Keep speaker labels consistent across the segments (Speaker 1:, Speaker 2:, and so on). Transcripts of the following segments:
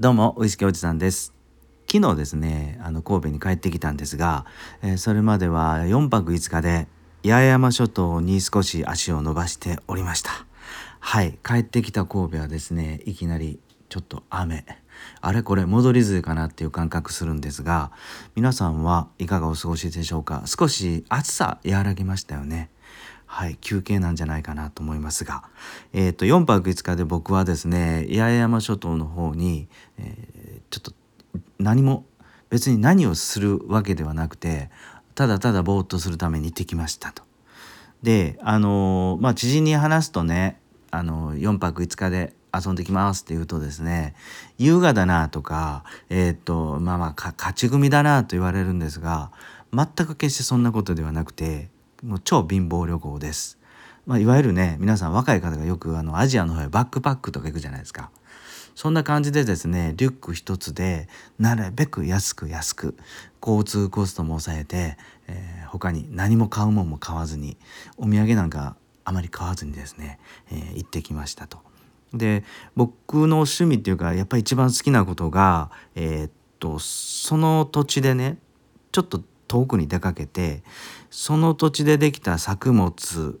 Speaker 1: どうも、ウイスキーおじさんです。昨日ですね、あの神戸に帰ってきたんですが、えー、それまでは4泊5日で八重山諸島に少し足を伸ばしておりました。はい、帰ってきた神戸はですね、いきなりちょっと雨。あれこれ戻り梅かなっていう感覚するんですが、皆さんはいかがお過ごしでしょうか？少し暑さ和らぎましたよね。はい、休憩なんじゃないかなと思いますが、え、ー、と4泊5日で僕はですね八重山諸島の方に、えー、ちょっと何も別に何をするわけではなくてただただぼーっとするために行ってきましたと。であのまあ知人に話すとねあの4泊5日で遊んできますって言うとですね優雅だなとかえっ、ー、とまあまあ勝ち組だなと言われるんですが全く決してそんなことではなくてもう超貧乏旅行です。まあ、いわゆるね皆さん若い方がよくあのアジアの方へバックパックとか行くじゃないですか。そんな感じでですねリュック一つでなるべく安く安く交通コストも抑えて、えー、他に何も買うもんも買わずにお土産なんかあまり買わずにですね、えー、行ってきましたと。で僕の趣味っていうかやっぱり一番好きなことがえー、っとその土地でねちょっと遠くに出かけてその土地でできた作物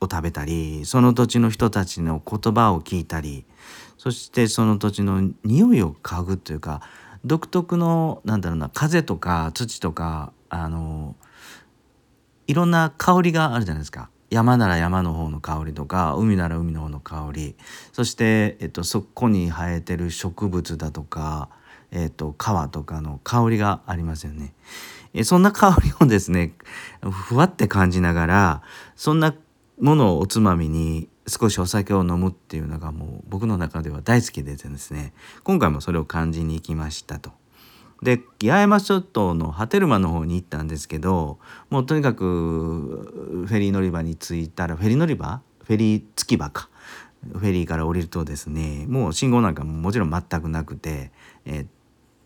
Speaker 1: を食べたりその土地の人たちの言葉を聞いたりそしてその土地の匂いを嗅ぐというか独特のなんだろうな風とか土とかあのいろんな香りがあるじゃないですか。山なら山の方の香りとか海なら海の方の香りそして、えっと、そこに生えてる植物だとかえーと、皮とかの香りがありますよね。えそんな香りをですねふわって感じながらそんなものをおつまみに少しお酒を飲むっていうのがもう僕の中では大好きでですね今回もそれを感じに行きましたと。で八重山諸島の波照間の方に行ったんですけどもうとにかくフェリー乗り場に着いたらフェリー乗り場？フェリー着き場かフェリーから降りるとですねもう信号なんかももちろん全くなくて、えー、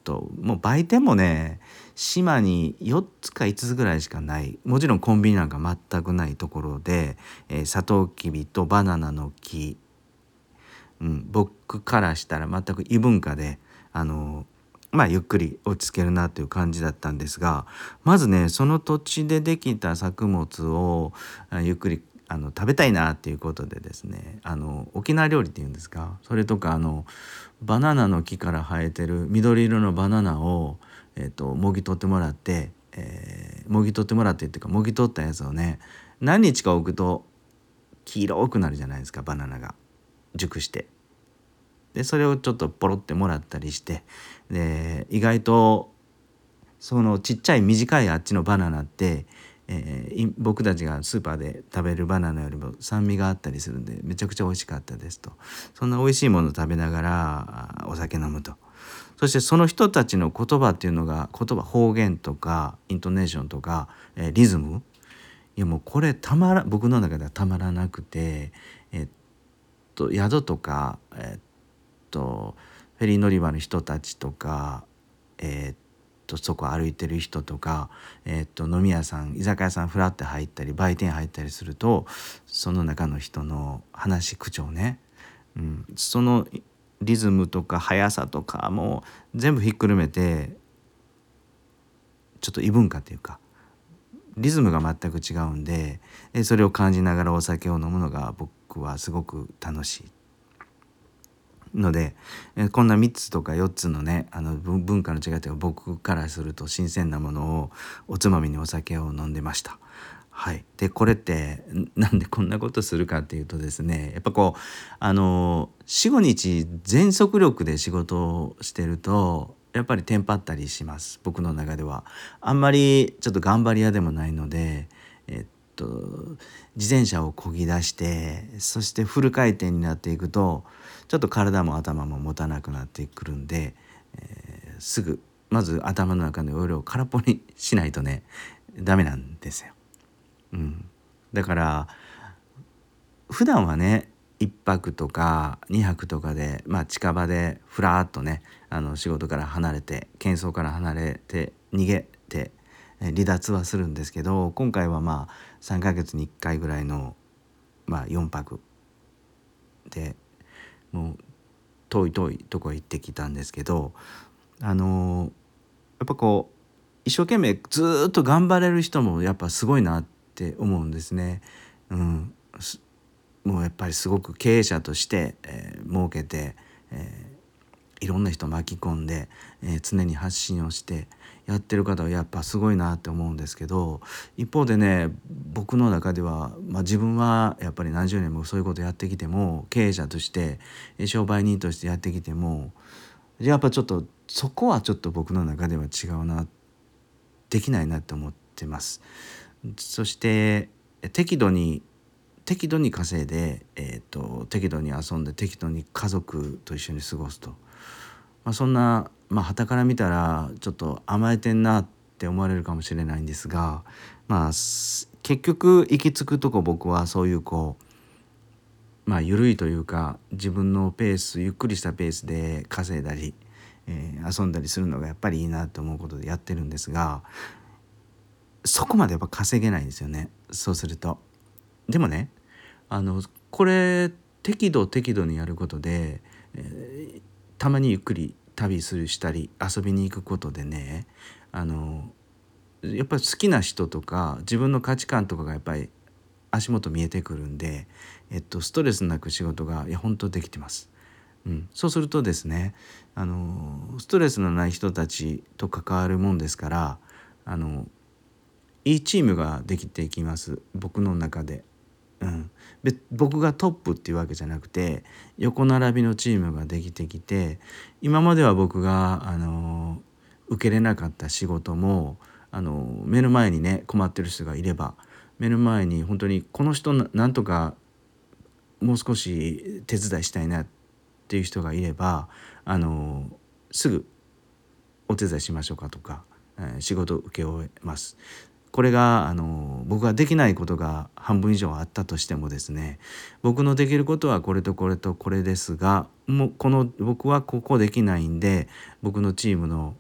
Speaker 1: ともう売店もね島に4つか5つぐらいしかない。もちろんコンビニなんか全くないところで、えー、サトウキビとバナナの木、うん、僕からしたら全く異文化であのまあゆっくり落ち着けるなという感じだったんですがまずねその土地でできた作物をゆっくりあの食べたいなっていうことでですねあの沖縄料理っていうんですかそれとかあのバナナの木から生えてる緑色のバナナを、えーと、もぎ取ってもらって、えー、もぎ取ってもらってっていうかもぎ取ったやつをね何日か置くと黄色くなるじゃないですかバナナが熟して。でそれをちょっとポロってもらったりしてで意外とそのちっちゃい短いあっちのバナナってえー、僕たちがスーパーで食べるバナナよりも酸味があったりするんでめちゃくちゃ美味しかったですと。そんな美味しいもの食べながらお酒飲むと。そしてその人たちの言葉っていうのが言葉方言とかイントネーションとか、えー、リズム。いやもうこれたまら僕の中ではたまらなくてえっと宿とかえっとフェリー乗り場の人たちとかえっととそこ歩いてる人とか、え、っと飲み屋さん居酒屋さんふらって入ったり売店入ったりするとその中の人の話口調ね、うん、そのリズムとか速さとかも全部ひっくるめてちょっと異文化っていうかリズムが全く違うんでそれを感じながらお酒を飲むのが僕はすごく楽しい。ので、こんな3つとか4つのねあの文化の違いというか僕からすると新鮮なものをおつまみにお酒を飲んでました。はい、でこれってなんでこんなことするかっていうとですねやっぱこうあの45日全速力で仕事をしてるとやっぱりテンパったりします僕の中では。あんまりちょっと頑張り屋でもないので、と、自転車をこぎ出してそしてフル回転になっていくとちょっと体も頭も持たなくなってくるんで、えー、すぐまず頭の中の容量を空っぽにしないとねダメなんですよ。うん、だから普段はね1泊とか2泊とかで、まあ、近場でふらっとねあの仕事から離れて喧騒から離れて逃げて離脱はするんですけど今回はまあ3ヶ月に1回ぐらいの、まあ、4泊でもう遠い遠いとこへ行ってきたんですけどあのやっぱこう一生懸命ずっと頑張れる人もやっぱすごいなって思うんですね。うん、もうやっぱりすごく経営者として、えー、儲けて、えー、いろんな人巻き込んで、えー、常に発信をしてやってる方はやっぱすごいなって思うんですけど一方でね僕の中では、まあ、自分はやっぱり何十年もそういうことやってきても経営者として商売人としてやってきてもやっぱちょっとそこはちょっと僕の中では違うなできないなって思ってます。そして適度に適度に稼いで、えーと、適度に遊んで適度に家族と一緒に過ごすと、まあ、そんなまあから見たらちょっと甘えてんなって思われるかもしれないんですがまあ結局行き着くとこ僕はそういうこうまあ緩いというか自分のペースゆっくりしたペースで稼いだり、えー、遊んだりするのがやっぱりいいなと思うことでやってるんですがそこまでやっぱ稼げないんですよねそうすると。でもねあのこれ適度適度にやることで、えー、たまにゆっくり旅するしたり遊びに行くことでねあのやっぱり好きな人とか自分の価値観とかがやっぱり足元見えてくるんで、えっと、ストレスなく仕事がいや本当できてます。うん、そうするとですねあのストレスのない人たちと関わるもんですからあのいいチームができていきます僕の中で。うん、僕がトップっていうわけじゃなくて横並びのチームができてきて今までは僕があの受けれなかった仕事もあの目の前にね困ってる人がいれば目の前に本当にこの人なんとかもう少し手伝いしたいなっていう人がいればあのすぐお手伝いしましょうかとか、えー、仕事を請け負えます。これがあの僕ができないことが半分以上あったとしてもですね僕のできることはこれとこれとこれですがもうこの僕はここできないんで僕のチームの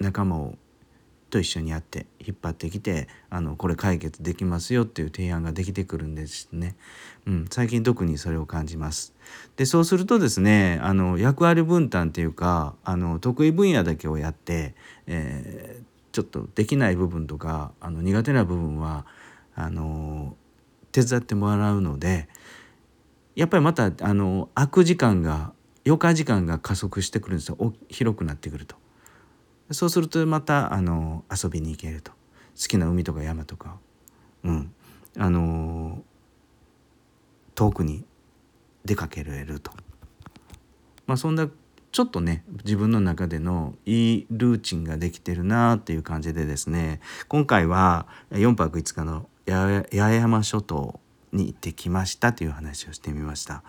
Speaker 1: 仲間をと一緒にやって引っ張ってきてあのこれ解決できますよっていう提案ができてくるんですね。うん、最近特にそれを感じます。でそうするとですねあの役割分担っていうかあの得意分野だけをやって、えちょっとできない部分とかあの苦手な部分はあの手伝ってもらうのでやっぱりまたあの空く時間が余暇時間が加速してくるんですよ。広くなってくると。そうするとまたあの遊びに行けると。好きな海とか山とか。うん。あの遠くに出かけられると。まあそんなちょっとね自分の中でのいいルーチンができてるなっていう感じでですね今回は4泊5日の八重山諸島に行ってきましたという話をしてみました。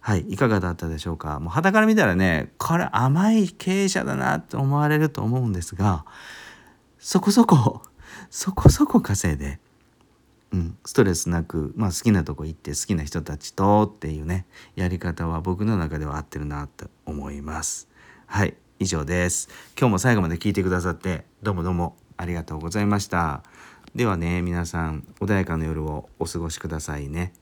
Speaker 1: はい、いかがだったでしょうか？もう肌から見たらね、これ甘い経営者だなって思われると思うんですが、そこそこ、そこそこ稼いで、うん、ストレスなく、まあ、好きなとこ行って好きな人たちとっていうねやり方は僕の中では合ってるなと思います。はい以上です。今日も最後まで聞いてくださってどうもどうもありがとうございました。ではね皆さん穏やかな夜をお過ごしくださいね。